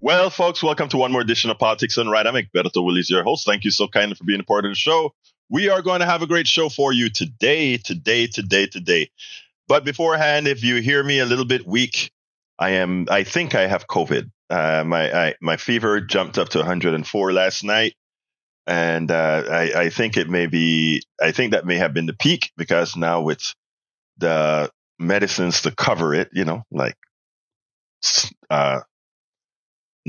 Well, folks, welcome to one more edition of Politics Done Right. I'm Egberto Willies, your host. Thank you so kindly for being a part of the show. We are going to have a great show for you today, today, today, today. But beforehand, if you hear me a little bit weak, I am. I think I have COVID. Uh, my I, my fever jumped up to 104 last night, and uh, I, I think it may be. I think that may have been the peak because now with the medicines to cover it, you know, like uh,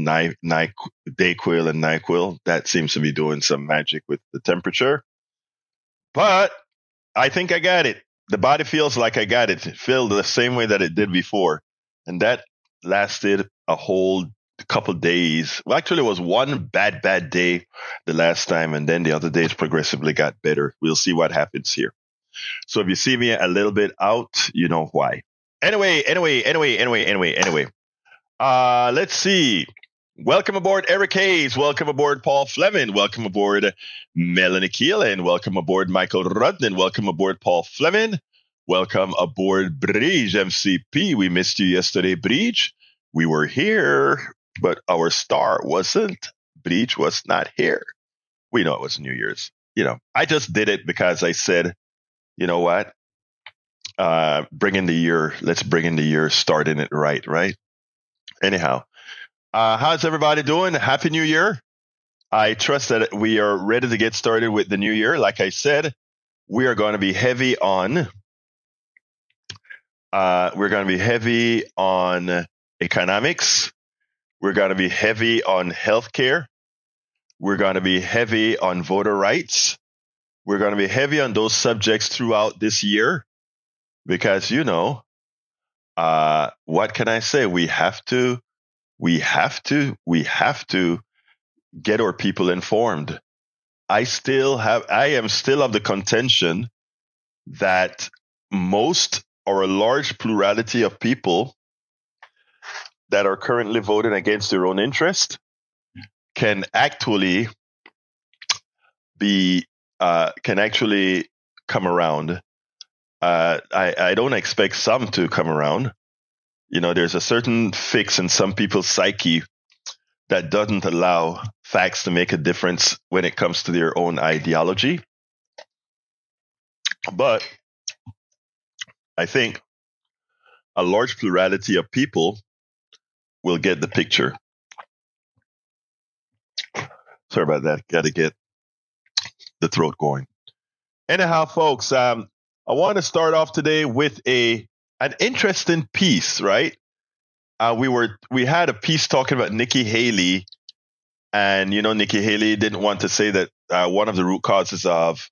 Ny, Ny, Dayquil and Nyquil, that seems to be doing some magic with the temperature. But I think I got it. The body feels like I got it. It felt the same way that it did before. And that lasted a whole couple days. Well, actually, it was one bad, bad day the last time. And then the other days progressively got better. We'll see what happens here. So if you see me a little bit out, you know why. Anyway, anyway, anyway, anyway, anyway, anyway. Uh, let's see. Welcome aboard, Eric Hayes. Welcome aboard, Paul Fleming. Welcome aboard, Melanie Keelan. Welcome aboard, Michael Rudden. Welcome aboard, Paul Fleming. Welcome aboard, Bridge MCP. We missed you yesterday, Bridge. We were here, but our star wasn't. Bridge was not here. We know it was New Year's. You know, I just did it because I said, you know what? Uh, bring in the year. Let's bring in the year, starting it right, right? Anyhow, uh, how's everybody doing? Happy New Year. I trust that we are ready to get started with the new year. Like I said, we are going to be heavy on, uh, we're going to be heavy on economics. We're going to be heavy on healthcare. We're going to be heavy on voter rights. We're going to be heavy on those subjects throughout this year because, you know, uh, what can I say? We have to we have to we have to get our people informed. I still have i am still of the contention that most or a large plurality of people that are currently voting against their own interest can actually be uh, can actually come around. Uh, I, I don't expect some to come around you know, there's a certain fix in some people's psyche that doesn't allow facts to make a difference when it comes to their own ideology. But I think a large plurality of people will get the picture. Sorry about that. Got to get the throat going. Anyhow, folks, um, I want to start off today with a an interesting piece, right? Uh, we were we had a piece talking about Nikki Haley, and you know Nikki Haley didn't want to say that uh, one of the root causes of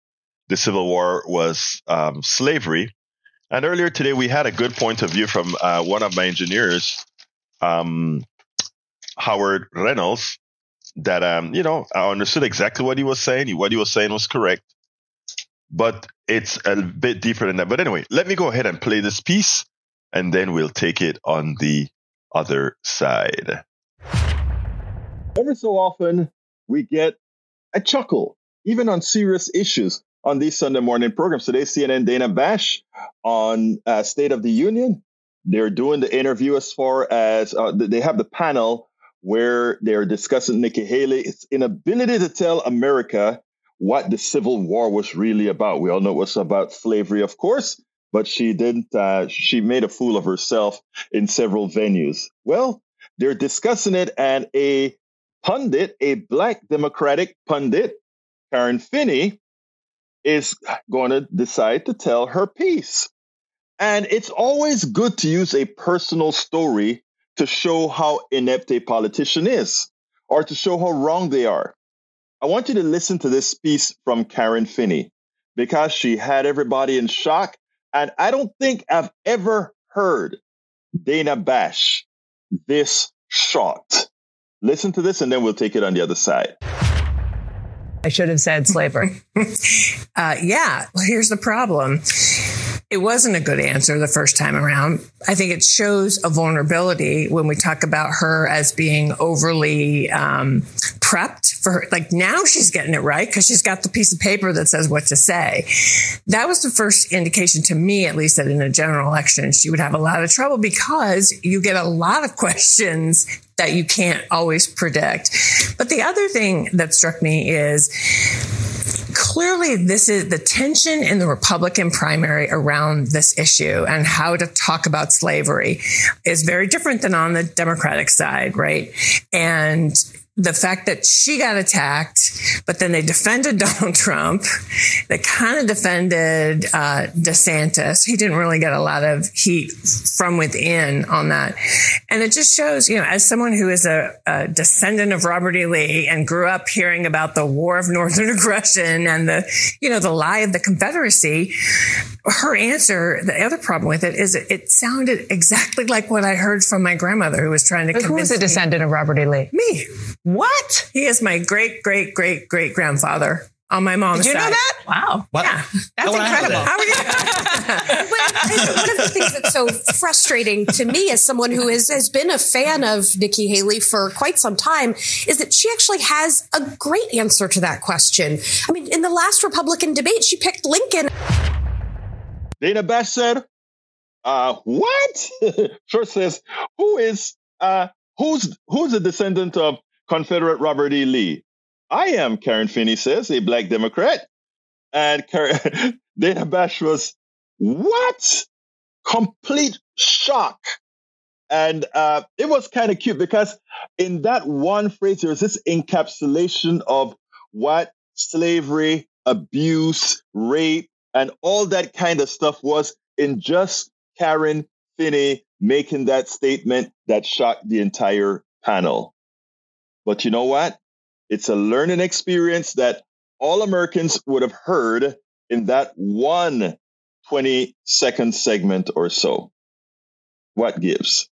the Civil War was um, slavery. And earlier today, we had a good point of view from uh, one of my engineers, um, Howard Reynolds, that um, you know I understood exactly what he was saying. What he was saying was correct but it's a bit deeper than that. But anyway, let me go ahead and play this piece and then we'll take it on the other side. Ever so often, we get a chuckle, even on serious issues on these Sunday morning programs. Today, CNN Dana Bash on uh, State of the Union. They're doing the interview as far as uh, they have the panel where they're discussing Nikki Haley's inability to tell America what the Civil War was really about. We all know it was about slavery, of course, but she didn't, uh, she made a fool of herself in several venues. Well, they're discussing it, and a pundit, a black Democratic pundit, Karen Finney, is going to decide to tell her piece. And it's always good to use a personal story to show how inept a politician is or to show how wrong they are. I want you to listen to this piece from Karen Finney because she had everybody in shock. And I don't think I've ever heard Dana Bash this shocked. Listen to this and then we'll take it on the other side. I should have said slavery. uh, yeah, well, here's the problem it wasn't a good answer the first time around. I think it shows a vulnerability when we talk about her as being overly um, prepped for her. Like now she's getting it right because she's got the piece of paper that says what to say. That was the first indication to me, at least, that in a general election she would have a lot of trouble because you get a lot of questions that you can't always predict. But the other thing that struck me is clearly this is the tension in the Republican primary around this issue and how to talk about slavery is very different than on the Democratic side, right? And the fact that she got attacked, but then they defended Donald Trump. They kind of defended uh, DeSantis. He didn't really get a lot of heat from within on that. And it just shows, you know, as someone who is a, a descendant of Robert E. Lee and grew up hearing about the War of Northern Aggression and the, you know, the lie of the Confederacy, her answer, the other problem with it is it, it sounded exactly like what I heard from my grandmother who was trying to but convince Who is a descendant me. of Robert E. Lee? Me. What? He is my great, great, great, great grandfather on my mom's Did you side. know that? Wow. What? Yeah. That's How would I know incredible. How are you? But I think one of the things that's so frustrating to me as someone who has, has been a fan of Nikki Haley for quite some time is that she actually has a great answer to that question. I mean, in the last Republican debate, she picked Lincoln. Dana Bash said, uh, what? Short says, who is, uh, who's, who's a descendant of Confederate Robert E. Lee? I am, Karen Finney says, a black Democrat. And Karen, Dana Bash was, what? Complete shock. And uh, it was kind of cute because in that one phrase, there was this encapsulation of what slavery, abuse, rape, and all that kind of stuff was in just Karen Finney making that statement that shocked the entire panel. But you know what? It's a learning experience that all Americans would have heard in that one 20 second segment or so. What gives?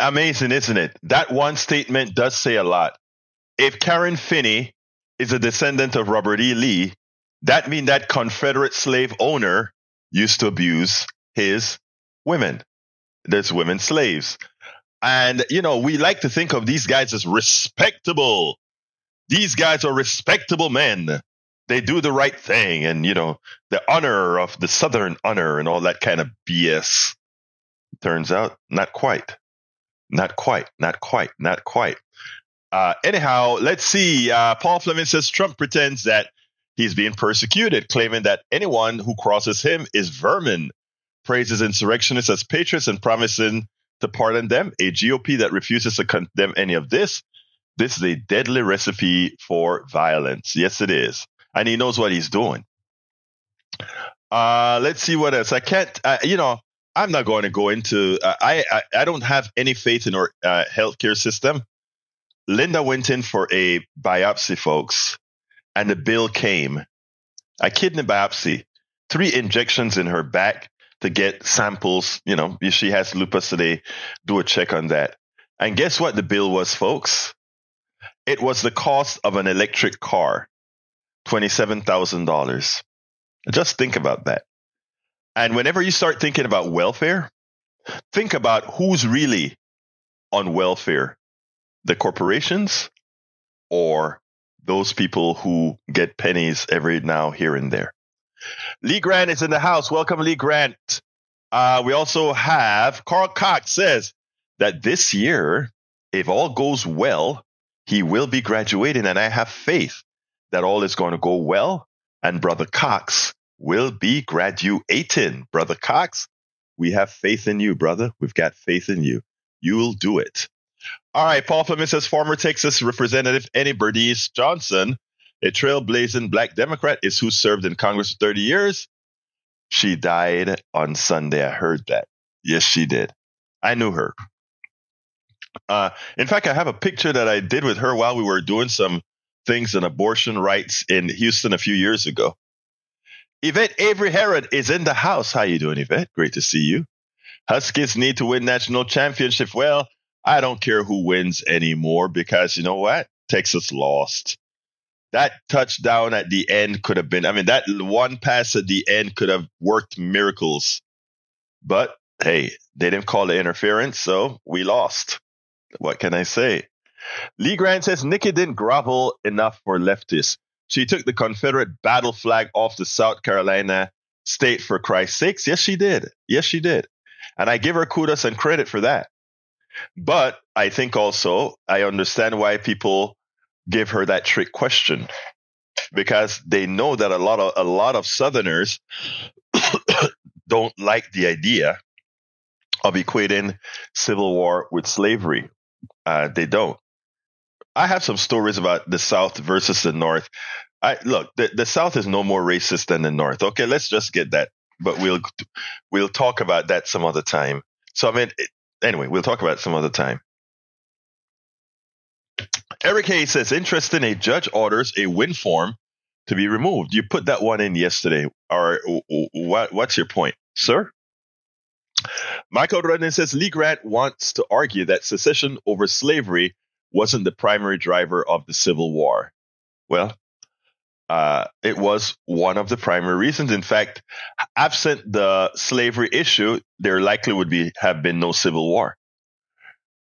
Amazing, isn't it? That one statement does say a lot. If Karen Finney is a descendant of Robert E. Lee, that means that Confederate slave owner used to abuse his women. There's women slaves. And, you know, we like to think of these guys as respectable. These guys are respectable men. They do the right thing and, you know, the honor of the Southern honor and all that kind of BS. Turns out, not quite. Not quite, not quite, not quite. Uh, anyhow, let's see. Uh, Paul Fleming says Trump pretends that he's being persecuted, claiming that anyone who crosses him is vermin. Praises insurrectionists as patriots and promising to pardon them. A GOP that refuses to condemn any of this. This is a deadly recipe for violence. Yes, it is. And he knows what he's doing. Uh, let's see what else. I can't, uh, you know, I'm not going to go into. Uh, I, I I don't have any faith in our uh, healthcare system. Linda went in for a biopsy, folks, and the bill came. A kidney biopsy, three injections in her back to get samples. You know, if she has lupus, today, do a check on that. And guess what? The bill was, folks. It was the cost of an electric car, twenty-seven thousand dollars. Just think about that. And whenever you start thinking about welfare, think about who's really on welfare the corporations or those people who get pennies every now, here, and there. Lee Grant is in the house. Welcome, Lee Grant. Uh, we also have Carl Cox says that this year, if all goes well, he will be graduating, and I have faith that all is going to go well. And Brother Cox will be graduating. Brother Cox, we have faith in you, brother. We've got faith in you. You'll do it. All right, Paul Fleming says former Texas Representative Annie Bernice Johnson, a trailblazing black Democrat, is who served in Congress for 30 years. She died on Sunday. I heard that. Yes, she did. I knew her. Uh, in fact, I have a picture that I did with her while we were doing some things on abortion rights in Houston a few years ago. Yvette Avery Herod is in the house. How you doing, Yvette? Great to see you. Huskies need to win national championship. Well, I don't care who wins anymore because you know what? Texas lost. That touchdown at the end could have been, I mean, that one pass at the end could have worked miracles. But hey, they didn't call the interference, so we lost. What can I say? Lee Grant says Nikki didn't grovel enough for leftists. She took the Confederate battle flag off the South Carolina state for Christ's sakes. Yes, she did. Yes, she did. And I give her kudos and credit for that. But I think also I understand why people give her that trick question because they know that a lot of a lot of Southerners don't like the idea of equating civil war with slavery. Uh, they don't. I have some stories about the South versus the North. I look, the, the South is no more racist than the North. Okay, let's just get that, but we'll we'll talk about that some other time. So I mean, anyway, we'll talk about it some other time. Eric Hayes says, interesting. A judge orders a win form to be removed. You put that one in yesterday. Or what? What's your point, sir? Michael Rodden says Lee Grant wants to argue that secession over slavery wasn't the primary driver of the Civil War. Well, uh, it was one of the primary reasons. In fact, absent the slavery issue, there likely would be have been no Civil War.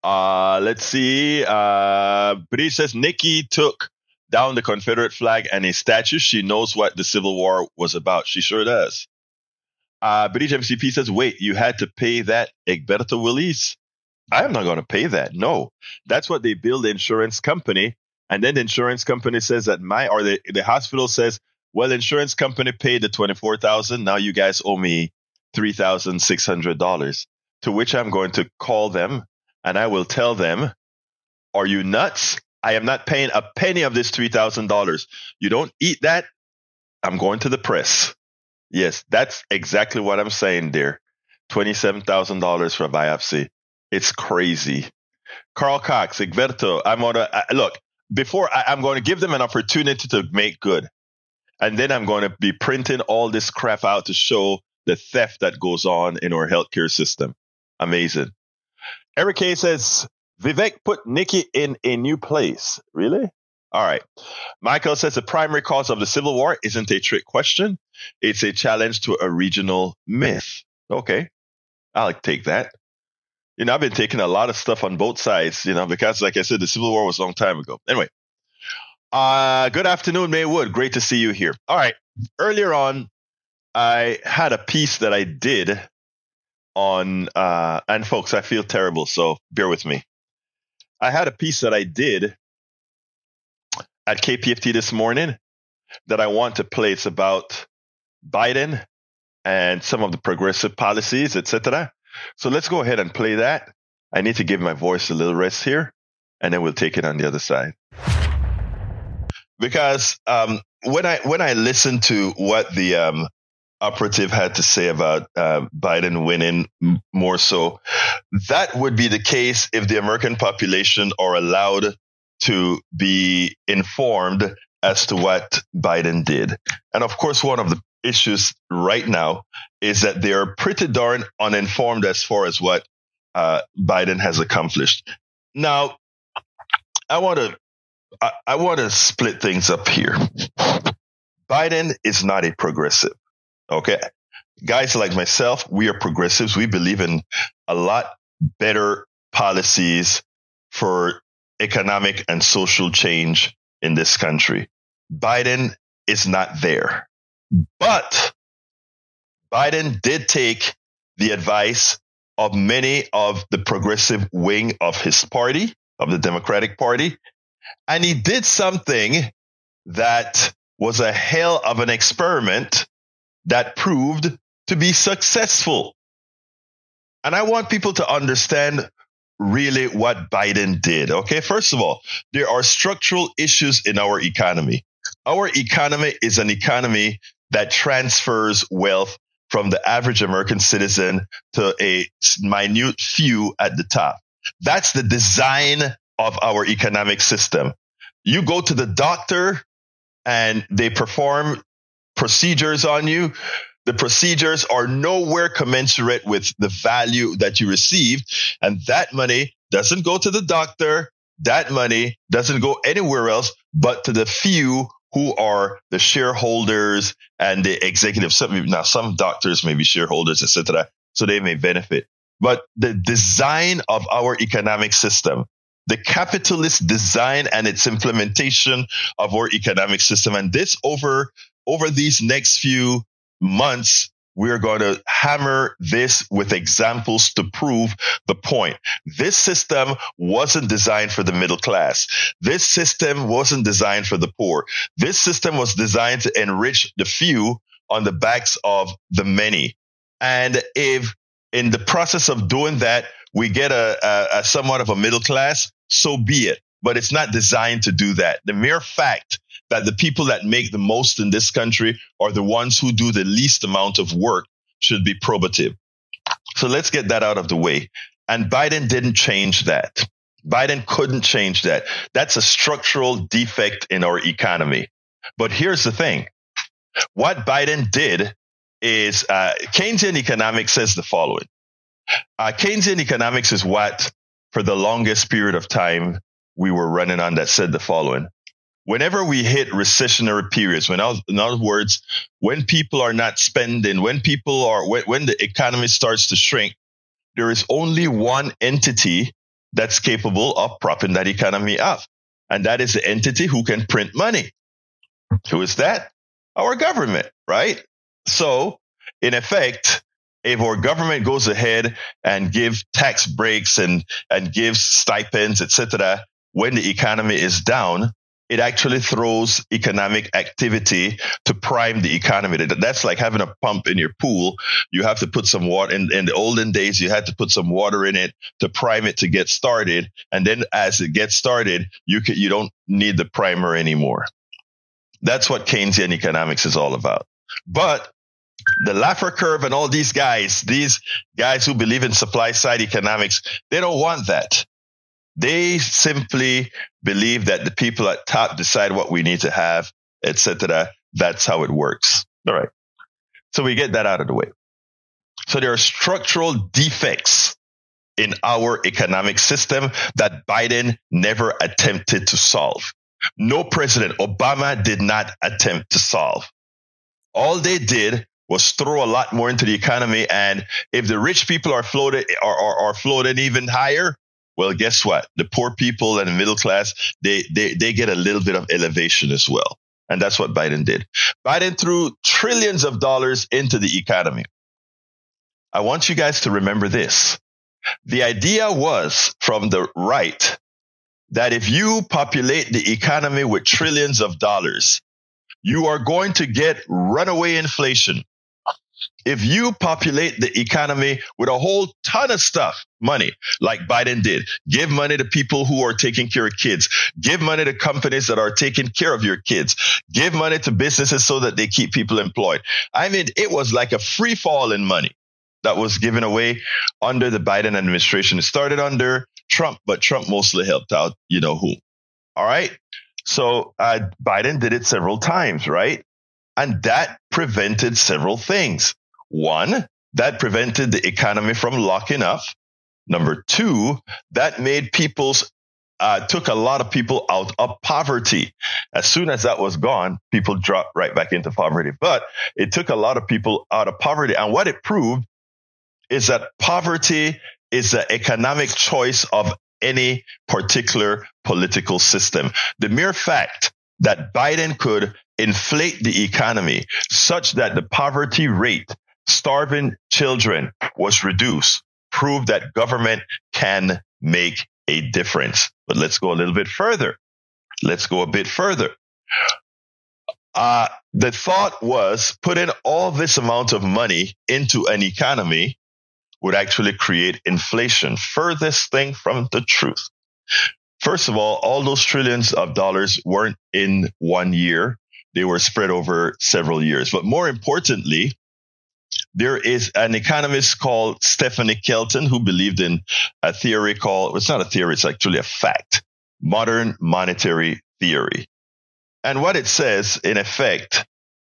Uh, let's see. Uh, British says Nikki took down the Confederate flag and a statue. She knows what the Civil War was about. She sure does. Uh, British MCP says, wait, you had to pay that Egberto Willies? I am not going to pay that. No, that's what they bill the insurance company. And then the insurance company says that my, or the, the hospital says, well, insurance company paid the 24000 Now you guys owe me $3,600. To which I'm going to call them and I will tell them, are you nuts? I am not paying a penny of this $3,000. You don't eat that. I'm going to the press. Yes, that's exactly what I'm saying there. $27,000 for a biopsy. It's crazy. Carl Cox, Egberto, I'm going to look before I, I'm going to give them an opportunity to make good. And then I'm going to be printing all this crap out to show the theft that goes on in our healthcare system. Amazing. Eric K says Vivek put Nikki in a new place. Really? All right. Michael says the primary cause of the Civil War isn't a trick question. It's a challenge to a regional myth. Okay. I'll take that. You know, I've been taking a lot of stuff on both sides, you know, because like I said, the Civil War was a long time ago. Anyway. Uh, good afternoon, Maywood. Great to see you here. All right. Earlier on, I had a piece that I did on, uh, and folks, I feel terrible, so bear with me. I had a piece that I did at KPFT this morning that I want to play. It's about Biden and some of the progressive policies, etc. So let's go ahead and play that. I need to give my voice a little rest here, and then we'll take it on the other side. Because um, when I when I listen to what the um, operative had to say about uh, Biden winning more so. That would be the case if the American population are allowed to be informed as to what Biden did. And of course, one of the issues right now is that they are pretty darn uninformed as far as what uh, Biden has accomplished. Now, I want to I, I want to split things up here. Biden is not a progressive. Okay. Guys like myself, we are progressives. We believe in a lot better policies for economic and social change in this country. Biden is not there. But Biden did take the advice of many of the progressive wing of his party, of the Democratic Party, and he did something that was a hell of an experiment that proved to be successful. And I want people to understand really what Biden did. Okay. First of all, there are structural issues in our economy. Our economy is an economy that transfers wealth from the average American citizen to a minute few at the top. That's the design of our economic system. You go to the doctor and they perform procedures on you, the procedures are nowhere commensurate with the value that you received. And that money doesn't go to the doctor. That money doesn't go anywhere else but to the few who are the shareholders and the executives. Some, now, some doctors may be shareholders, etc. So they may benefit. But the design of our economic system, the capitalist design and its implementation of our economic system, and this over over these next few months we're going to hammer this with examples to prove the point. This system wasn't designed for the middle class. This system wasn't designed for the poor. This system was designed to enrich the few on the backs of the many. And if in the process of doing that, we get a, a, a somewhat of a middle class, so be it. But it's not designed to do that. The mere fact that the people that make the most in this country are the ones who do the least amount of work should be probative. So let's get that out of the way. And Biden didn't change that. Biden couldn't change that. That's a structural defect in our economy. But here's the thing. What Biden did is uh, Keynesian economics says the following. Uh, Keynesian economics is what, for the longest period of time, we were running on that said the following whenever we hit recessionary periods, when in other words, when people are not spending, when people are, when, when the economy starts to shrink, there is only one entity that's capable of propping that economy up. And that is the entity who can print money. Who is that? Our government, right? So in effect, if our government goes ahead and give tax breaks and, and gives stipends, etc., when the economy is down, it actually throws economic activity to prime the economy. That's like having a pump in your pool. You have to put some water in, in the olden days, you had to put some water in it to prime it to get started. And then as it gets started, you can, you don't need the primer anymore. That's what Keynesian economics is all about. But the Laffer curve and all these guys, these guys who believe in supply side economics, they don't want that. They simply believe that the people at top decide what we need to have, etc. That's how it works. All right. So we get that out of the way. So there are structural defects in our economic system that Biden never attempted to solve. No president, Obama did not attempt to solve. All they did was throw a lot more into the economy. And if the rich people are floated are, are, are floated even higher, well, guess what? The poor people and the middle class, they, they, they get a little bit of elevation as well. And that's what Biden did. Biden threw trillions of dollars into the economy. I want you guys to remember this. The idea was from the right that if you populate the economy with trillions of dollars, you are going to get runaway inflation if you populate the economy with a whole ton of stuff, money, like Biden did, give money to people who are taking care of kids, give money to companies that are taking care of your kids, give money to businesses so that they keep people employed. I mean, it was like a free fall in money that was given away under the Biden administration. It started under Trump, but Trump mostly helped out, you know who. All right. So uh, Biden did it several times, right? And that prevented several things. One, that prevented the economy from locking up. Number two, that made people's uh, took a lot of people out of poverty. As soon as that was gone, people dropped right back into poverty. But it took a lot of people out of poverty. And what it proved is that poverty is the economic choice of any particular political system. The mere fact that Biden could inflate the economy such that the poverty rate, starving children was reduced, prove that government can make a difference. But let's go a little bit further. Let's go a bit further. Uh, the thought was putting all this amount of money into an economy would actually create inflation. Furthest thing from the truth. First of all, all those trillions of dollars weren't in one year. They were spread over several years. But more importantly, there is an economist called Stephanie Kelton who believed in a theory called, it's not a theory, it's actually a fact, modern monetary theory. And what it says, in effect,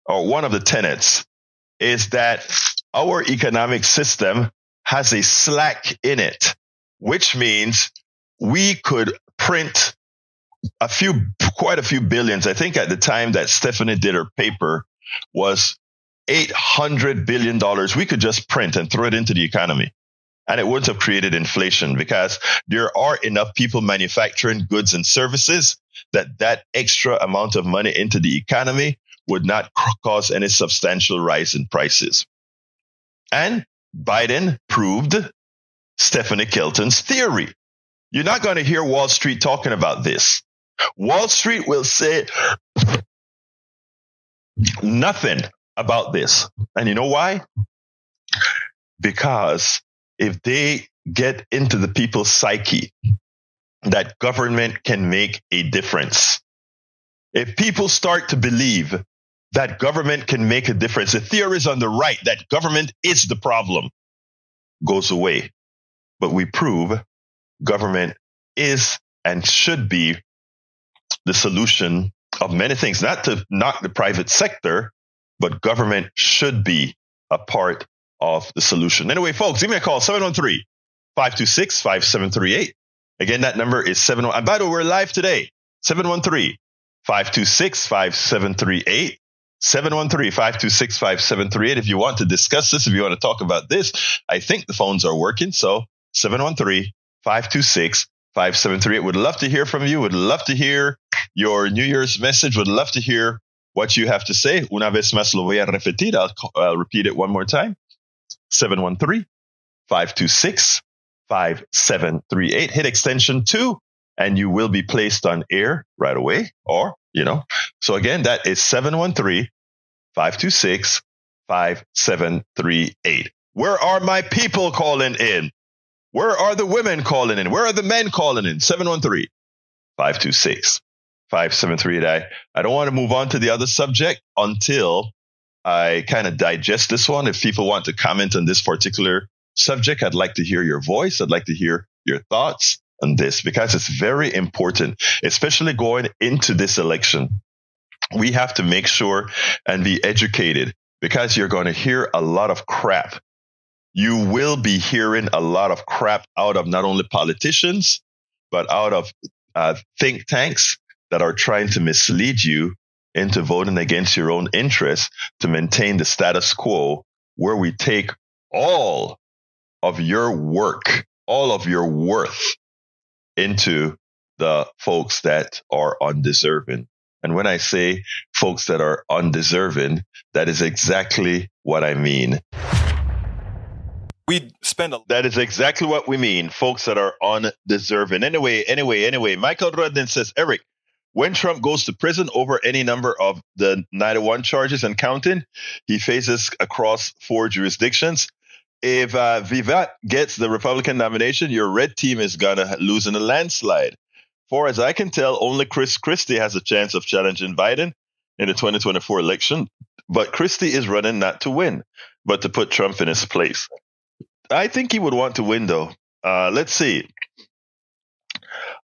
or one of the tenets, is that our economic system has a slack in it, which means we could print a few, quite a few billions. I think at the time that Stephanie did her paper was $800 billion we could just print and throw it into the economy. And it wouldn't have created inflation because there are enough people manufacturing goods and services that that extra amount of money into the economy would not cause any substantial rise in prices. And Biden proved Stephanie Kelton's theory. You're not going to hear Wall Street talking about this. Wall Street will say nothing about this. And you know why? Because if they get into the people's psyche that government can make a difference, if people start to believe that government can make a difference, the theories on the right that government is the problem goes away. But we prove government is and should be the solution of many things, not to knock the private sector, but government should be a part of the solution. Anyway, folks, give me a call 713 526 5738. Again, that number is 71. And by the way, we're live today 713 526 5738. 713-526-5738. If you want to discuss this, if you want to talk about this, I think the phones are working. So 713-526-5738. Would love to hear from you. Would love to hear your New Year's message. Would love to hear what you have to say. Una vez más lo voy a repetir. I'll, I'll repeat it one more time. 713-526-5738. Hit extension two and you will be placed on air right away or you know. So again, that is 713-526-5738. Where are my people calling in? Where are the women calling in? Where are the men calling in? 713-526-5738. I, I don't want to move on to the other subject until I kind of digest this one. If people want to comment on this particular subject, I'd like to hear your voice. I'd like to hear your thoughts on this because it's very important, especially going into this election. We have to make sure and be educated because you're going to hear a lot of crap. You will be hearing a lot of crap out of not only politicians, but out of uh, think tanks that are trying to mislead you into voting against your own interests to maintain the status quo where we take all of your work, all of your worth into the folks that are undeserving. And when I say folks that are undeserving, that is exactly what I mean. We spend a That is exactly what we mean, folks that are undeserving. Anyway, anyway, anyway, Michael Rudden says, Eric, when Trump goes to prison over any number of the 91 charges and counting, he faces across four jurisdictions if uh, Vivek gets the Republican nomination, your red team is going to lose in a landslide. For as I can tell, only Chris Christie has a chance of challenging Biden in the 2024 election. But Christie is running not to win, but to put Trump in his place. I think he would want to win, though. Uh, let's see.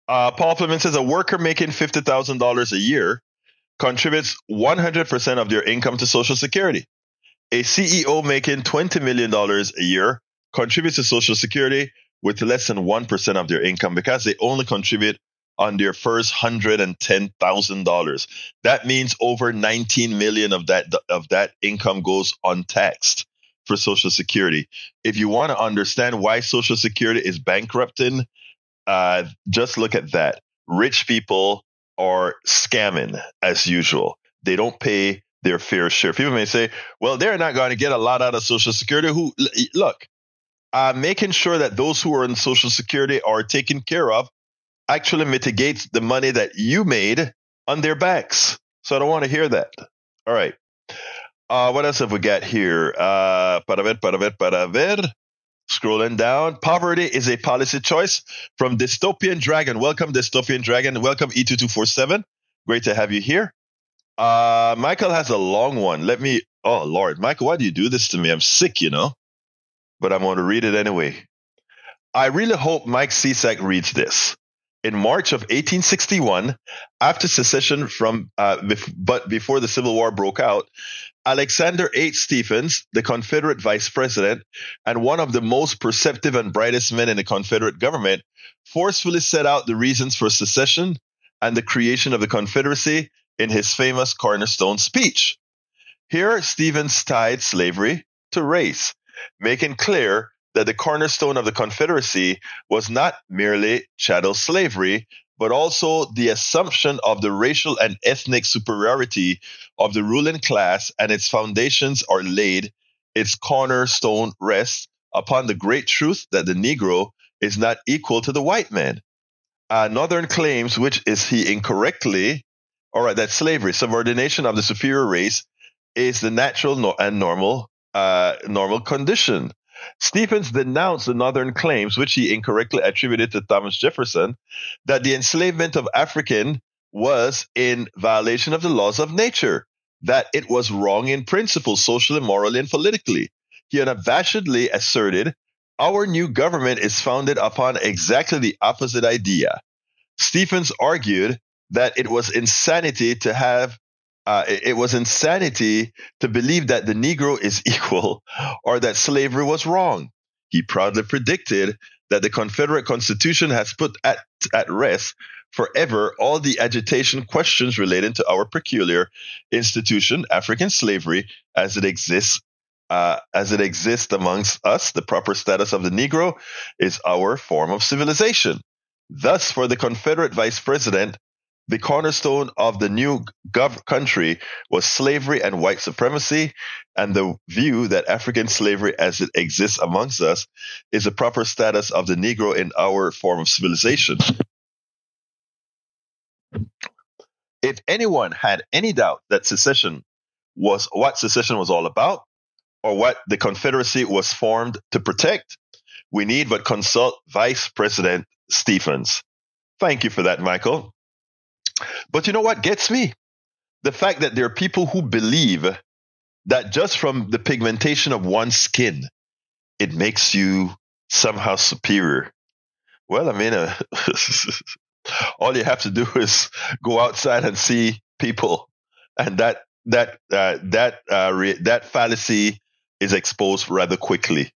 Uh, Paul Fleming says a worker making $50,000 a year contributes 100% of their income to Social Security a CEO making $20 million a year contributes to Social Security with less than 1% of their income because they only contribute on their first $110,000. That means over 19 million of that of that income goes untaxed for Social Security. If you want to understand why Social Security is bankrupting, uh, just look at that. Rich people are scamming as usual. They don't pay their fair share. People may say, well, they're not going to get a lot out of Social Security. Who look, uh, making sure that those who are in Social Security are taken care of actually mitigates the money that you made on their backs. So I don't want to hear that. All right. Uh, what else have we got here? Uh, para ver, para ver, para ver. Scrolling down. Poverty is a policy choice from Dystopian Dragon. Welcome, Dystopian Dragon. Welcome, E2247. Great to have you here. Uh, Michael has a long one. Let me. Oh Lord, Michael, why do you do this to me? I'm sick, you know. But I'm going to read it anyway. I really hope Mike Cisak reads this. In March of 1861, after secession from, uh, bef- but before the Civil War broke out, Alexander H. Stephens, the Confederate vice president and one of the most perceptive and brightest men in the Confederate government, forcefully set out the reasons for secession and the creation of the Confederacy in his famous Cornerstone speech. Here, Stephens tied slavery to race, making clear that the cornerstone of the Confederacy was not merely chattel slavery, but also the assumption of the racial and ethnic superiority of the ruling class, and its foundations are laid its cornerstone rests upon the great truth that the Negro is not equal to the white man. Uh, Northern claims, which is he incorrectly, all right, that slavery, subordination of the superior race, is the natural no- and normal uh, normal condition. Stephens denounced the Northern claims, which he incorrectly attributed to Thomas Jefferson, that the enslavement of African was in violation of the laws of nature, that it was wrong in principle, socially, morally, and politically. He unabashedly asserted, Our new government is founded upon exactly the opposite idea. Stephens argued that it was insanity to have uh, it, it was insanity to believe that the Negro is equal or that slavery was wrong. He proudly predicted that the Confederate Constitution has put at, at rest forever all the agitation questions relating to our peculiar institution, African slavery, as it exists. Uh, as it exists amongst us, the proper status of the Negro is our form of civilization. Thus, for the Confederate Vice President, the cornerstone of the new gov- country was slavery and white supremacy, and the view that African slavery as it exists amongst us is the proper status of the Negro in our form of civilization. If anyone had any doubt that secession was what secession was all about, or what the Confederacy was formed to protect, we need but consult Vice President Stephens. Thank you for that, Michael. But you know what gets me? The fact that there are people who believe that just from the pigmentation of one's skin, it makes you somehow superior. Well, I mean, uh, all you have to do is go outside and see people, and that that uh, that uh, re- that fallacy is exposed rather quickly.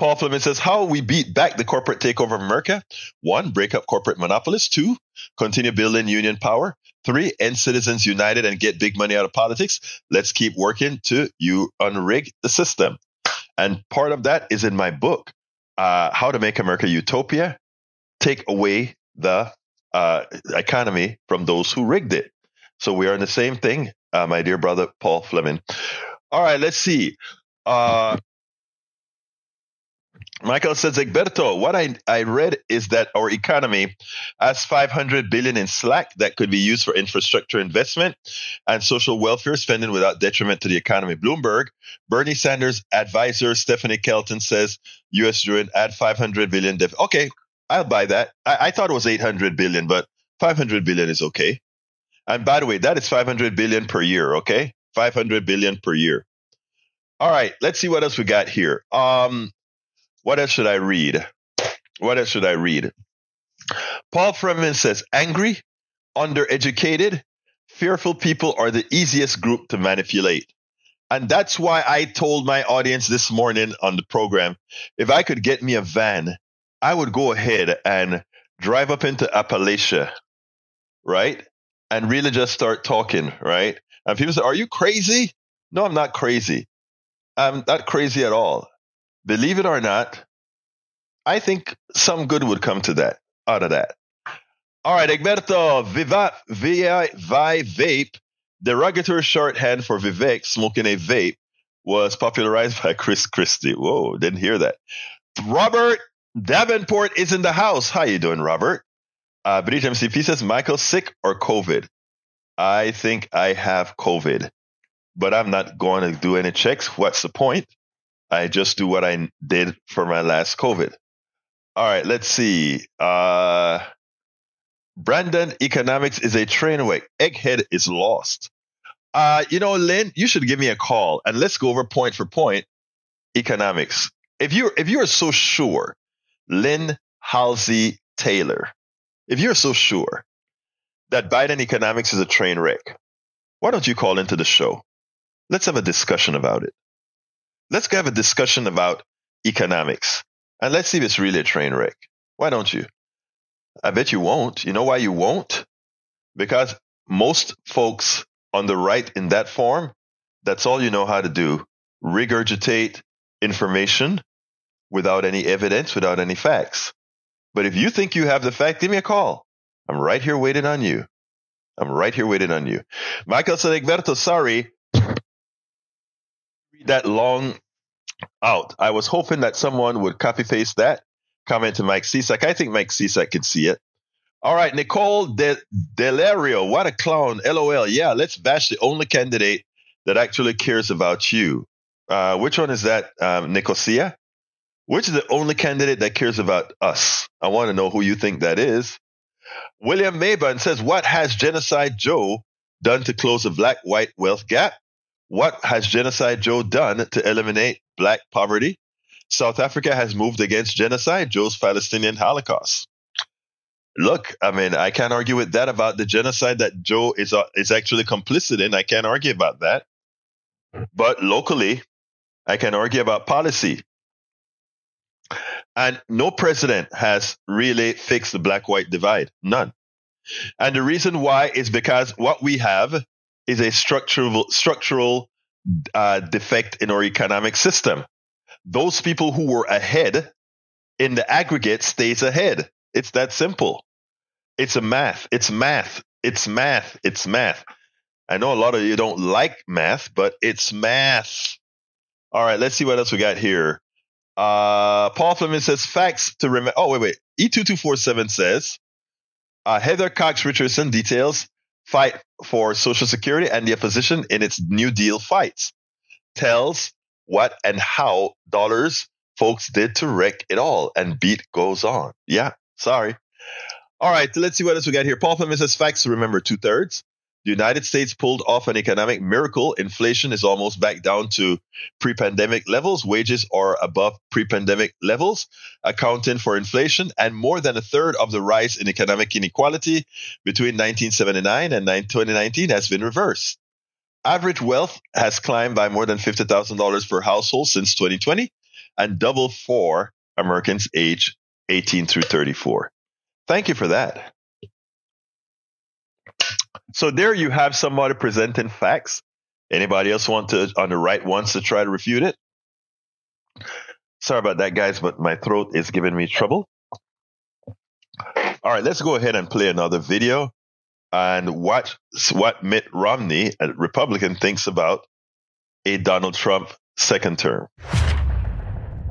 Paul Fleming says, How we beat back the corporate takeover of America? One, break up corporate monopolists. Two, continue building union power. Three, end citizens united and get big money out of politics. Let's keep working to you unrig the system. And part of that is in my book, uh, How to Make America Utopia. Take away the uh, economy from those who rigged it. So we are in the same thing, uh, my dear brother Paul Fleming. All right, let's see. Uh, Michael says, Egberto, what I, I read is that our economy has 500 billion in slack that could be used for infrastructure investment and social welfare spending without detriment to the economy. Bloomberg, Bernie Sanders advisor Stephanie Kelton says U.S. doing add 500 billion. Def- okay, I'll buy that. I, I thought it was 800 billion, but 500 billion is okay. And by the way, that is 500 billion per year. Okay, 500 billion per year. All right, let's see what else we got here. Um, what else should I read? What else should I read? Paul Fleming says, angry, undereducated, fearful people are the easiest group to manipulate. And that's why I told my audience this morning on the program if I could get me a van, I would go ahead and drive up into Appalachia, right? And really just start talking, right? And people say, Are you crazy? No, I'm not crazy. I'm not crazy at all believe it or not, I think some good would come to that out of that. All right, Egberto, Viva, Via, Vi Vape, derogatory shorthand for Vivek smoking a vape, was popularized by Chris Christie. Whoa, didn't hear that. Robert Davenport is in the house. How you doing, Robert? Uh, British MCP says, Michael, sick or COVID? I think I have COVID, but I'm not going to do any checks. What's the point? I just do what I did for my last COVID. All right, let's see. Uh, Brandon, economics is a train wreck. Egghead is lost. Uh, you know, Lynn, you should give me a call and let's go over point for point economics. If you're if you're so sure, Lynn Halsey Taylor, if you're so sure that Biden economics is a train wreck, why don't you call into the show? Let's have a discussion about it let's have a discussion about economics and let's see if it's really a train wreck. Why don't you? I bet you won't. You know why you won't? Because most folks on the right in that form, that's all you know how to do. Regurgitate information without any evidence, without any facts. But if you think you have the fact, give me a call. I'm right here waiting on you. I'm right here waiting on you. Michael said, Egberto, sorry, that long out. I was hoping that someone would copy paste that comment to Mike Cisak. I think Mike Cisak can see it. All right, Nicole De- Delario, what a clown. LOL. Yeah, let's bash the only candidate that actually cares about you. Uh, which one is that, um, Nicosia? Which is the only candidate that cares about us? I want to know who you think that is. William Mayburn says, What has Genocide Joe done to close the black white wealth gap? What has Genocide Joe done to eliminate black poverty? South Africa has moved against genocide, Joe's Palestinian Holocaust. Look, I mean, I can't argue with that about the genocide that Joe is uh, is actually complicit in. I can't argue about that. But locally, I can argue about policy. And no president has really fixed the black white divide. None. And the reason why is because what we have is a structural structural uh, defect in our economic system. Those people who were ahead in the aggregate stays ahead. It's that simple. It's a math. It's math. It's math. It's math. I know a lot of you don't like math, but it's math. All right, let's see what else we got here. Uh, Paul Fleming says facts to remember. Oh, wait, wait. E2247 says uh, Heather Cox Richardson details fight for Social Security and the opposition in its New Deal fights. Tells what and how dollars folks did to wreck it all. And beat goes on. Yeah, sorry. All right, let's see what else we got here. Paul says facts remember two thirds. The United States pulled off an economic miracle. Inflation is almost back down to pre pandemic levels. Wages are above pre pandemic levels, accounting for inflation, and more than a third of the rise in economic inequality between 1979 and 2019 has been reversed. Average wealth has climbed by more than $50,000 per household since 2020 and double for Americans aged 18 through 34. Thank you for that. So there you have somebody presenting facts. Anybody else want to on the right wants to try to refute it? Sorry about that, guys, but my throat is giving me trouble. All right, let's go ahead and play another video and watch what Mitt Romney, a Republican, thinks about a Donald Trump second term.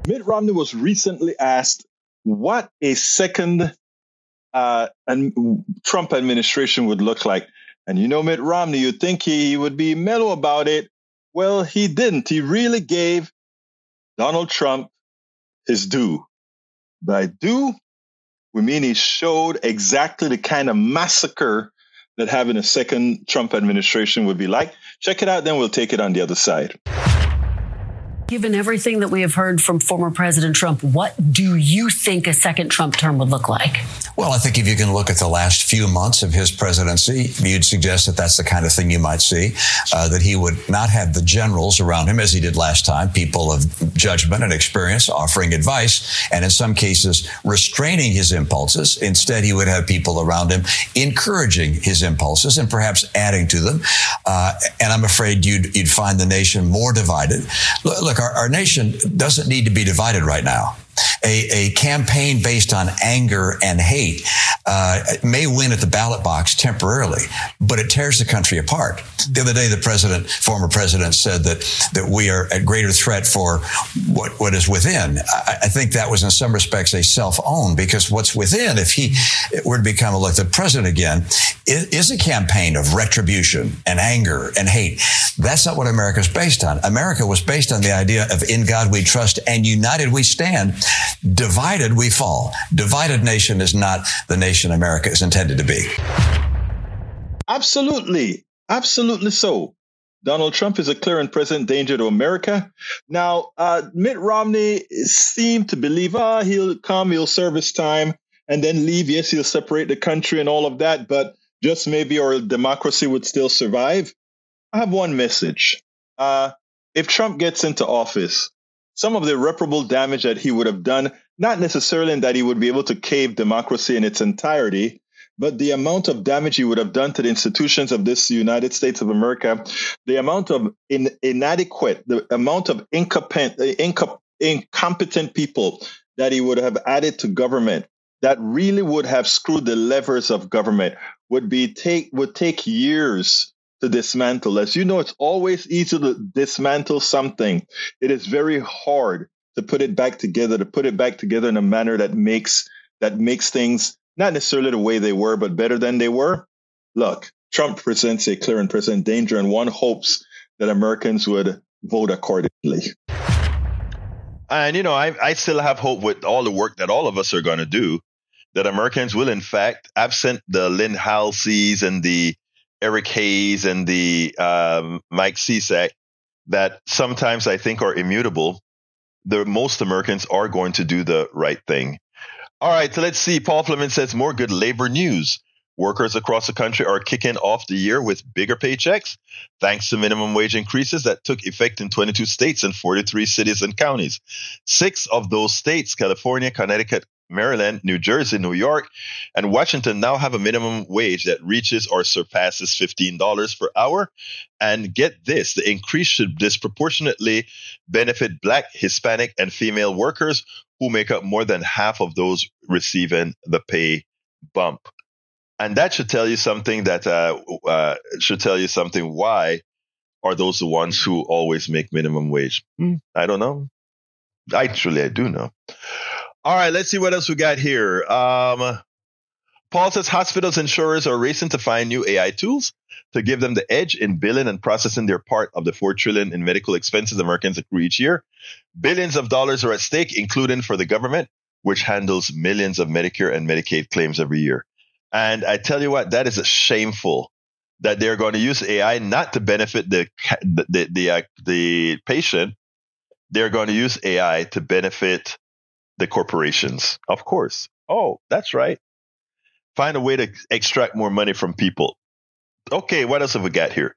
Mitt Romney was recently asked what a second uh, Trump administration would look like. And you know, Mitt Romney, you'd think he would be mellow about it. Well, he didn't. He really gave Donald Trump his due. By due, we mean he showed exactly the kind of massacre that having a second Trump administration would be like. Check it out, then we'll take it on the other side. Given everything that we have heard from former President Trump, what do you think a second Trump term would look like? Well, I think if you can look at the last few months of his presidency, you'd suggest that that's the kind of thing you might see, uh, that he would not have the generals around him as he did last time, people of judgment and experience offering advice, and in some cases restraining his impulses. Instead, he would have people around him encouraging his impulses and perhaps adding to them. Uh, and I'm afraid you'd, you'd find the nation more divided. Look, our, our nation doesn't need to be divided right now a, a campaign based on anger and hate uh, may win at the ballot box temporarily, but it tears the country apart. The other day, the president, former president, said that that we are at greater threat for what what is within. I, I think that was in some respects a self own because what's within, if he were to become elected president again, is, is a campaign of retribution and anger and hate. That's not what America is based on. America was based on the idea of in God we trust and united we stand. Divided, we fall. Divided nation is not the nation America is intended to be. Absolutely. Absolutely so. Donald Trump is a clear and present danger to America. Now, uh, Mitt Romney seemed to believe, ah, oh, he'll come, he'll serve his time, and then leave. Yes, he'll separate the country and all of that, but just maybe our democracy would still survive. I have one message. Uh, if Trump gets into office, some of the irreparable damage that he would have done, not necessarily in that he would be able to cave democracy in its entirety, but the amount of damage he would have done to the institutions of this United States of America, the amount of in, inadequate, the amount of incompetent, incompetent people that he would have added to government that really would have screwed the levers of government would be take would take years to dismantle. As you know, it's always easy to dismantle something. It is very hard to put it back together, to put it back together in a manner that makes that makes things not necessarily the way they were, but better than they were. Look, Trump presents a clear and present danger, and one hopes that Americans would vote accordingly. And you know, I I still have hope with all the work that all of us are going to do that Americans will, in fact, absent the Lynn Halseys and the Eric Hayes and the um, Mike Cisak, that sometimes I think are immutable. The most Americans are going to do the right thing. All right, so let's see. Paul Fleming says more good labor news. Workers across the country are kicking off the year with bigger paychecks thanks to minimum wage increases that took effect in 22 states and 43 cities and counties. Six of those states, California, Connecticut, Maryland, New Jersey, New York, and Washington now have a minimum wage that reaches or surpasses $15 per hour. And get this the increase should disproportionately benefit Black, Hispanic, and female workers who make up more than half of those receiving the pay bump. And that should tell you something that uh, uh, should tell you something. Why are those the ones who always make minimum wage? Hmm, I don't know. I actually, I do know. All right, let's see what else we got here. Um, Paul says hospitals insurers are racing to find new AI tools to give them the edge in billing and processing their part of the four trillion in medical expenses Americans accrue each year. Billions of dollars are at stake, including for the government, which handles millions of Medicare and Medicaid claims every year. And I tell you what, that is shameful that they're going to use AI not to benefit the the the, the, uh, the patient. They're going to use AI to benefit the corporations. Of course. Oh, that's right. Find a way to extract more money from people. Okay, what else have we got here?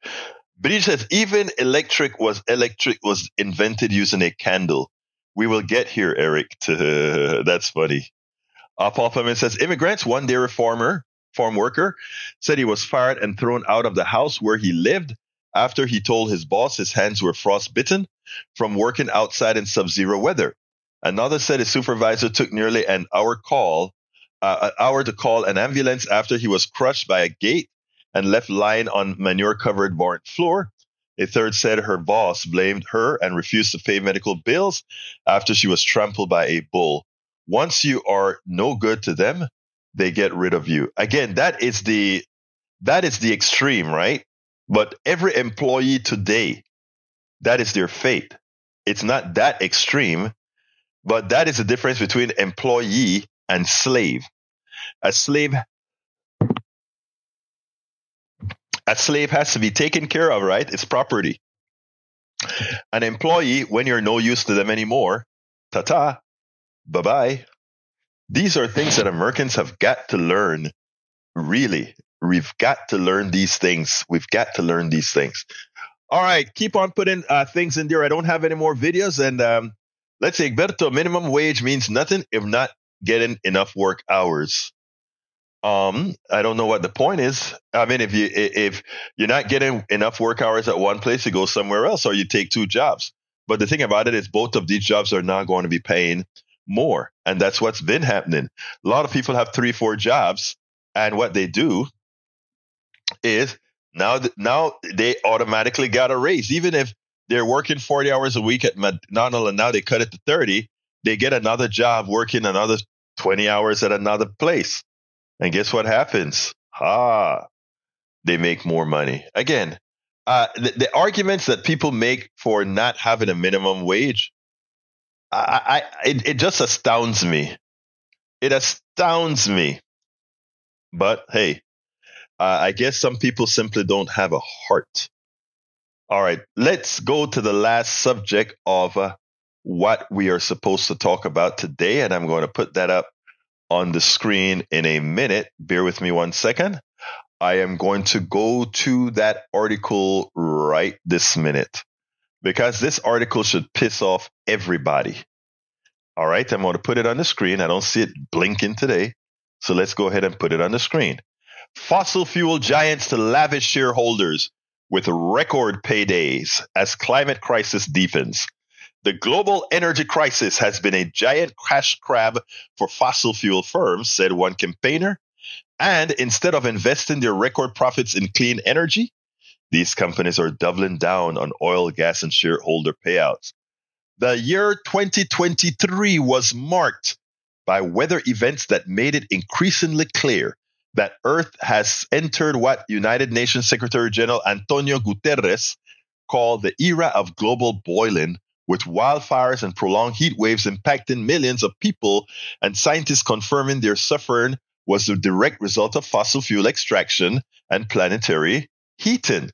British says even electric was electric was invented using a candle. We will get here, Eric. To, that's funny. Uh, Paul Fleming says immigrants, one dairy farmer, farm worker, said he was fired and thrown out of the house where he lived after he told his boss his hands were frostbitten from working outside in sub-zero weather. Another said his supervisor took nearly an hour call, uh, an hour to call an ambulance after he was crushed by a gate and left lying on manure-covered barn floor. A third said her boss blamed her and refused to pay medical bills after she was trampled by a bull. Once you are no good to them, they get rid of you. Again, that is the that is the extreme, right? But every employee today, that is their fate. It's not that extreme, but that is the difference between employee and slave. A slave a slave has to be taken care of, right? It's property. An employee, when you're no use to them anymore, ta ta, bye bye. These are things that Americans have got to learn. Really, we've got to learn these things. We've got to learn these things. All right, keep on putting uh, things in there. I don't have any more videos, and um, let's say, Egberto, minimum wage means nothing if not getting enough work hours. Um, I don't know what the point is. I mean, if you if you're not getting enough work hours at one place, you go somewhere else, or you take two jobs. But the thing about it is, both of these jobs are not going to be paying more, and that's what's been happening. A lot of people have three, four jobs, and what they do is now now they automatically got a raise, even if they're working 40 hours a week at McDonald's, and now they cut it to 30. They get another job working another 20 hours at another place and guess what happens? Ah, they make more money. Again, uh, the, the, arguments that people make for not having a minimum wage, I, I it, it just astounds me. It astounds me. But hey, uh, I guess some people simply don't have a heart. All right, let's go to the last subject of uh, what we are supposed to talk about today, and I'm going to put that up on the screen in a minute. Bear with me one second. I am going to go to that article right this minute because this article should piss off everybody. All right, I'm going to put it on the screen. I don't see it blinking today. So let's go ahead and put it on the screen. Fossil fuel giants to lavish shareholders with record paydays as climate crisis deepens. The global energy crisis has been a giant cash grab for fossil fuel firms, said one campaigner. And instead of investing their record profits in clean energy, these companies are doubling down on oil, gas, and shareholder payouts. The year 2023 was marked by weather events that made it increasingly clear that Earth has entered what United Nations Secretary General Antonio Guterres called the era of global boiling, with wildfires and prolonged heat waves impacting millions of people, and scientists confirming their suffering was the direct result of fossil fuel extraction and planetary heating.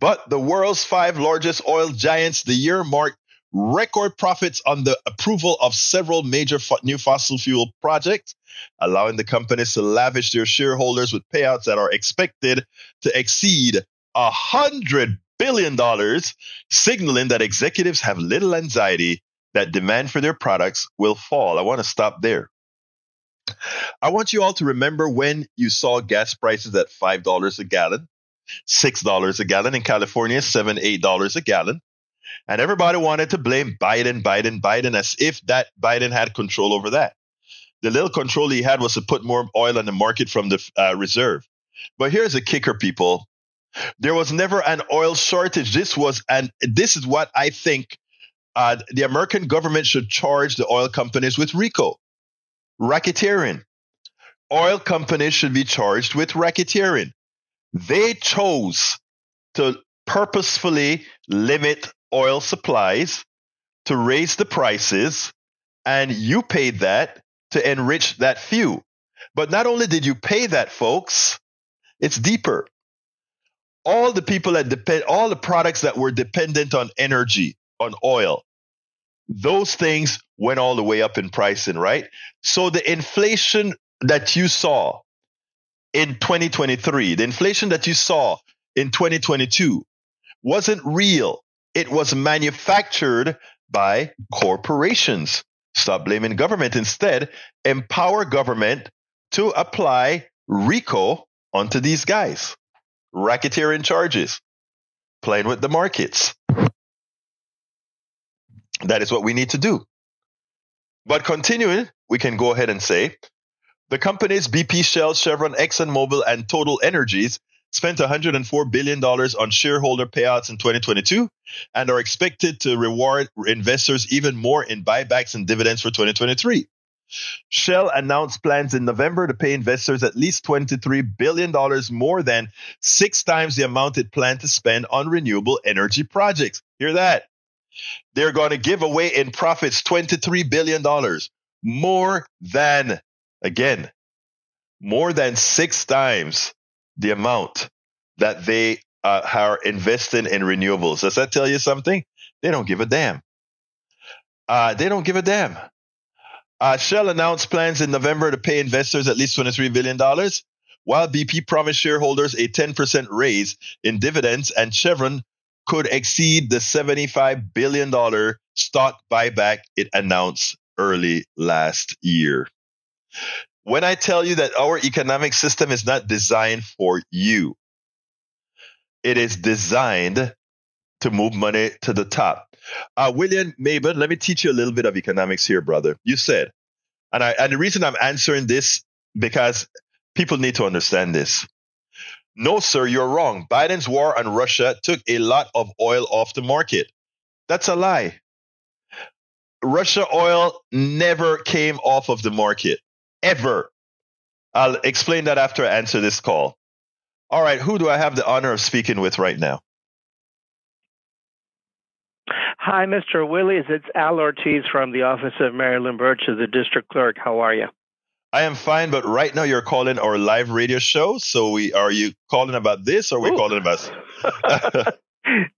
But the world's five largest oil giants, the year marked record profits on the approval of several major fo- new fossil fuel projects, allowing the companies to lavish their shareholders with payouts that are expected to exceed a hundred billion dollars, signaling that executives have little anxiety that demand for their products will fall. I want to stop there. I want you all to remember when you saw gas prices at $5 a gallon, $6 a gallon in California, 7, $8 a gallon. And everybody wanted to blame Biden, Biden, Biden as if that Biden had control over that. The little control he had was to put more oil on the market from the uh, reserve. But here's the kicker, people. There was never an oil shortage. This was, and this is what I think uh, the American government should charge the oil companies with RICO, racketeering. Oil companies should be charged with racketeering. They chose to purposefully limit oil supplies to raise the prices, and you paid that to enrich that few. But not only did you pay that, folks, it's deeper. All the people that depend, all the products that were dependent on energy, on oil, those things went all the way up in pricing, right? So the inflation that you saw in 2023, the inflation that you saw in 2022 wasn't real it was manufactured by corporations. Stop blaming government. Instead, empower government to apply RICO onto these guys. Racketeering charges, playing with the markets. That is what we need to do. But continuing, we can go ahead and say the companies BP, Shell, Chevron, ExxonMobil, and Total Energies spent $104 billion on shareholder payouts in 2022 and are expected to reward investors even more in buybacks and dividends for 2023. Shell announced plans in November to pay investors at least $23 billion more than six times the amount it planned to spend on renewable energy projects. Hear that? They're going to give away in profits $23 billion, more than, again, more than six times the amount that they uh, are investing in renewables. Does that tell you something? They don't give a damn. Uh, they don't give a damn. Uh, Shell announced plans in November to pay investors at least $23 billion, while BP promised shareholders a 10% raise in dividends, and Chevron could exceed the $75 billion stock buyback it announced early last year. When I tell you that our economic system is not designed for you, it is designed to move money to the top. Uh, William Maben, let me teach you a little bit of economics here, brother. You said, and I, and the reason I'm answering this because people need to understand this. No, sir, you're wrong. Biden's war on Russia took a lot of oil off the market. That's a lie. Russia oil never came off of the market ever. I'll explain that after I answer this call. All right, who do I have the honor of speaking with right now? Hi, Mr. Willies. It's Al Ortiz from the office of Marilyn Burgess the district clerk. How are you? I am fine, but right now you're calling our live radio show. So we are you calling about this or are we calling about?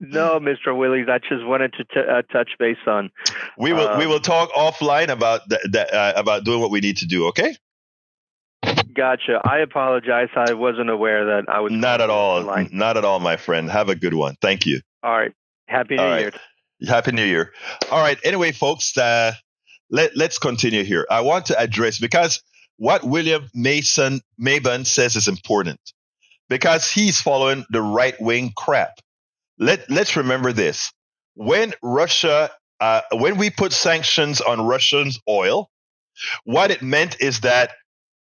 no, Mr. Willies. I just wanted to t- uh, touch base on. We will um, we will talk offline about that uh, about doing what we need to do. Okay. Gotcha. I apologize. I wasn't aware that I was not at all. Online. Not at all, my friend. Have a good one. Thank you. All right. Happy New all Year. Right. Happy New Year. All right. Anyway, folks, uh, let let's continue here. I want to address because what William Mason Maben says is important because he's following the right wing crap. Let let's remember this: when Russia, uh, when we put sanctions on Russian oil, what it meant is that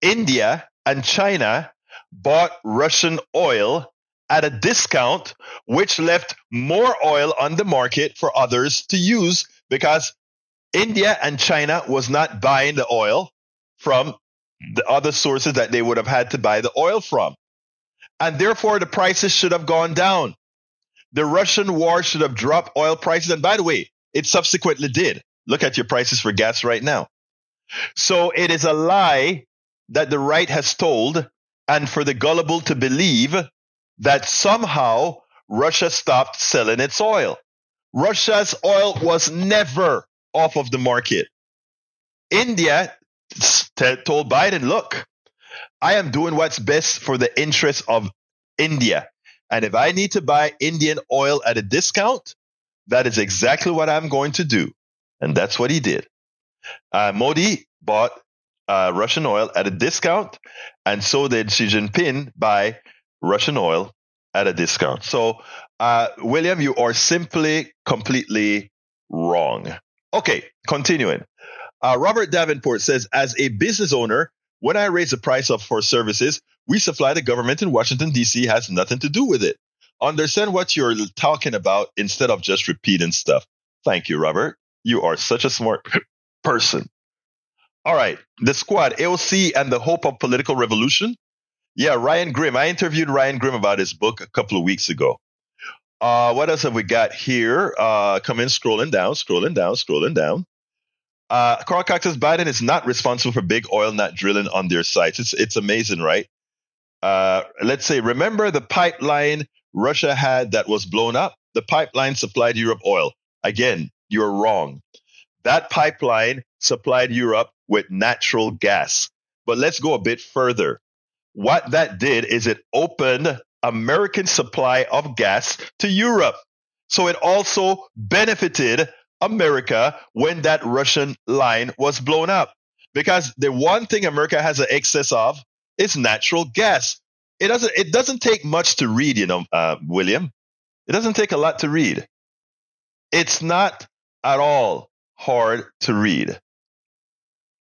India and China bought Russian oil at a discount, which left more oil on the market for others to use because India and China was not buying the oil from the other sources that they would have had to buy the oil from. And therefore, the prices should have gone down. The Russian war should have dropped oil prices. And by the way, it subsequently did. Look at your prices for gas right now. So it is a lie that the right has told, and for the gullible to believe that somehow Russia stopped selling its oil. Russia's oil was never off of the market. India t- told Biden, look, I am doing what's best for the interest of India. And if I need to buy Indian oil at a discount, that is exactly what I'm going to do. And that's what he did. Uh, Modi bought uh, Russian oil at a discount, and so did Xi Jinping buy Russian oil at a discount. So, uh, William, you are simply completely wrong. Okay, continuing. Uh, Robert Davenport says, as a business owner, when I raise the price of for services, we supply the government in Washington, D.C. has nothing to do with it. Understand what you're talking about instead of just repeating stuff. Thank you, Robert. You are such a smart person. All right. The squad, AOC and the Hope of Political Revolution. Yeah, Ryan Grim. I interviewed Ryan Grim about his book a couple of weeks ago. Uh, what else have we got here? Uh, come in, scrolling down, scrolling down, scrolling down. Uh, Carl Cox says Biden is not responsible for big oil not drilling on their sites. It's it's amazing, right? Uh, let's say, remember the pipeline Russia had that was blown up? The pipeline supplied Europe oil. Again, you're wrong. That pipeline supplied Europe with natural gas. But let's go a bit further. What that did is it opened American supply of gas to Europe. So it also benefited America when that Russian line was blown up. Because the one thing America has an excess of is natural gas. It doesn't, it doesn't take much to read, you know, uh, William. It doesn't take a lot to read. It's not at all hard to read.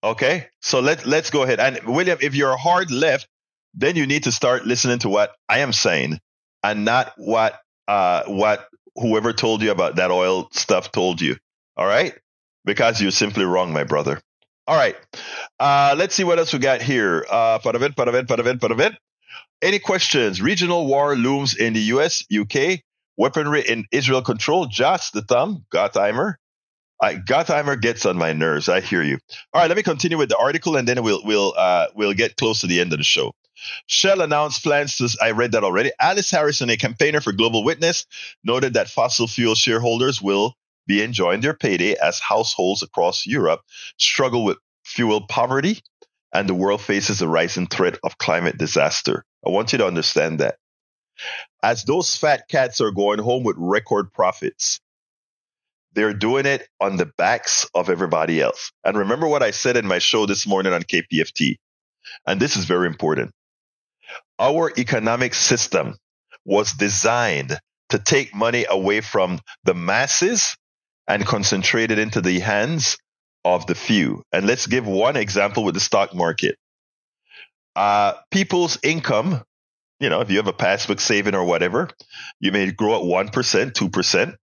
Okay, so let let's go ahead. And William, if you're hard left, then you need to start listening to what I am saying, and not what uh what whoever told you about that oil stuff told you. All right, because you're simply wrong, my brother. All right, uh, let's see what else we got here. Uh, Paravet, Paravet, Paravet, Paravet. Any questions? Regional war looms in the U.S., UK. Weaponry in Israel control. Just the thumb. Gottheimer. I, Gottheimer gets on my nerves. I hear you. All right, let me continue with the article, and then we'll we'll uh, we'll get close to the end of the show. Shell announced plans to. I read that already. Alice Harrison, a campaigner for Global Witness, noted that fossil fuel shareholders will be enjoying their payday as households across Europe struggle with fuel poverty, and the world faces a rising threat of climate disaster. I want you to understand that. As those fat cats are going home with record profits, they're doing it on the backs of everybody else. And remember what I said in my show this morning on KPFT. And this is very important. Our economic system was designed to take money away from the masses and concentrate it into the hands of the few. And let's give one example with the stock market. Uh, people's income, you know, if you have a passbook saving or whatever, you may grow at 1%, 2%.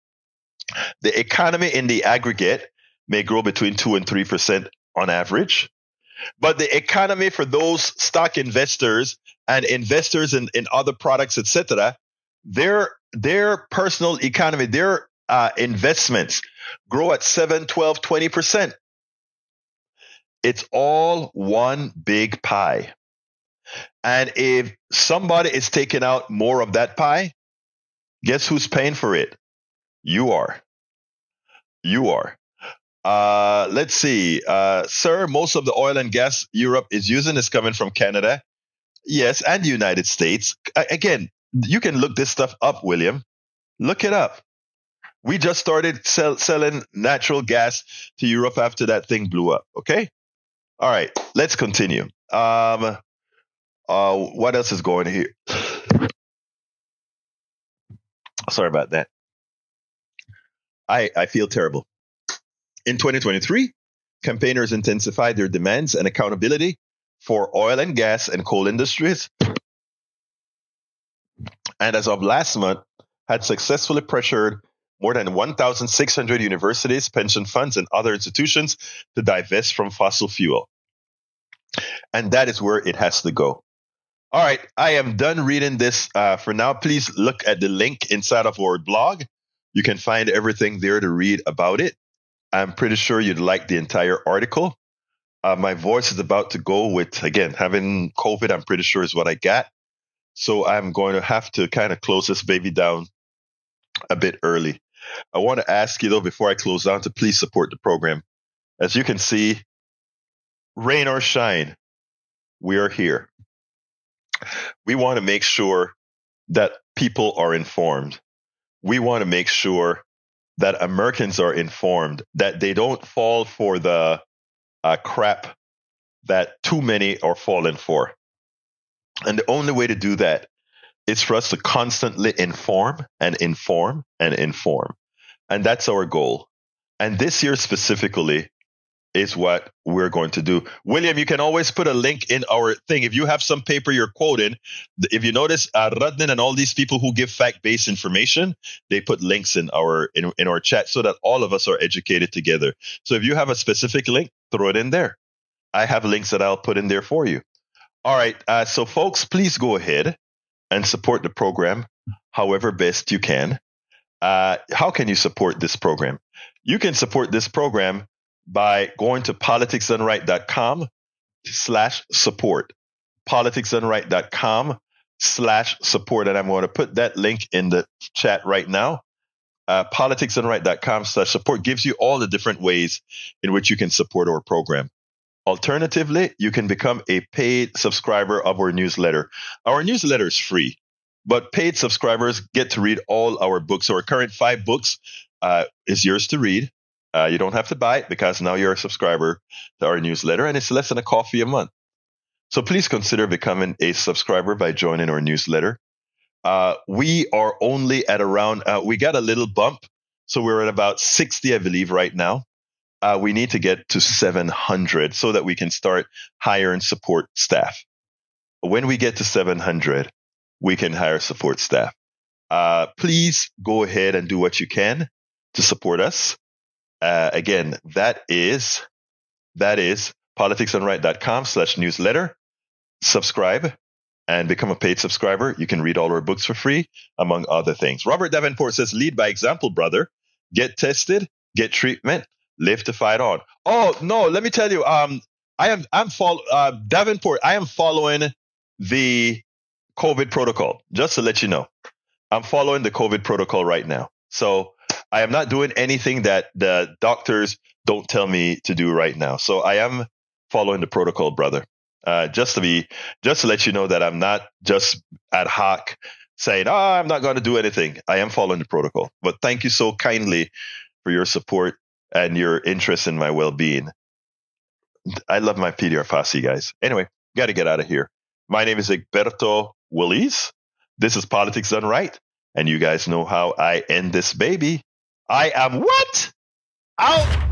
The economy in the aggregate may grow between 2 and 3% on average. But the economy for those stock investors and investors in, in other products, etc., their their personal economy, their uh, investments grow at 7, 12, 20%. It's all one big pie. And if somebody is taking out more of that pie, guess who's paying for it? You are. You are. Uh, let's see. Uh, sir, most of the oil and gas Europe is using is coming from Canada. Yes, and the United States. Again, you can look this stuff up, William. Look it up. We just started sell, selling natural gas to Europe after that thing blew up. Okay. All right. Let's continue. Um, uh, what else is going here? Sorry about that. I, I feel terrible. In 2023, campaigners intensified their demands and accountability for oil and gas and coal industries and as of last month, had successfully pressured more than 1,600 universities, pension funds, and other institutions to divest from fossil fuel. And that is where it has to go. All right, I am done reading this uh, for now. Please look at the link inside of our blog. You can find everything there to read about it. I'm pretty sure you'd like the entire article. Uh, my voice is about to go with, again, having COVID, I'm pretty sure is what I got. So I'm going to have to kind of close this baby down a bit early. I want to ask you, though, before I close down, to please support the program. As you can see, rain or shine, we are here. We want to make sure that people are informed. We want to make sure that Americans are informed, that they don't fall for the uh, crap that too many are falling for. And the only way to do that is for us to constantly inform and inform and inform. And that's our goal. And this year specifically is what we're going to do. William, you can always put a link in our thing. If you have some paper you're quoting, if you notice, uh, and all these people who give fact-based information, they put links in our in, in our chat so that all of us are educated together. So if you have a specific link, throw it in there. I have links that I'll put in there for you. All right. Uh, so, folks, please go ahead and support the program however best you can. Uh, how can you support this program? You can support this program by going to politicsdoneright.com slash support. politicsdoneright.com slash support. And I'm going to put that link in the chat right now. Uh, politicsdoneright.com slash support gives you all the different ways in which you can support our program. Alternatively, you can become a paid subscriber of our newsletter. Our newsletter is free, but paid subscribers get to read all our books. Our current five books uh, is yours to read. Uh, you don't have to buy it because now you're a subscriber to our newsletter, and it's less than a coffee a month. So please consider becoming a subscriber by joining our newsletter. Uh, we are only at around, uh, we got a little bump. So we're at about 60, I believe, right now uh, we need to get to 700 so that we can start hire and support staff. When we get to 700, we can hire support staff. Uh, please go ahead and do what you can to support us. Uh, again, that is that is politicsdoneright.com slash newsletter. Subscribe and become a paid subscriber. You can read all our books for free, among other things. Robert Davenport says, lead by example, brother. Get tested, get treatment, live to fight on. Oh no, let me tell you. Um, I am I'm follow uh, Davenport. I am following the COVID protocol. Just to let you know, I'm following the COVID protocol right now. So I am not doing anything that the doctors don't tell me to do right now. So I am following the protocol, brother. Uh, just to be, just to let you know that I'm not just ad hoc saying, "Oh, I'm not going to do anything." I am following the protocol. But thank you so kindly for your support and your interest in my well-being. I love my PDR guys. Anyway, got to get out of here. My name is Egberto Willies. This is Politics Done Right. And you guys know how I end this baby. I am what? Out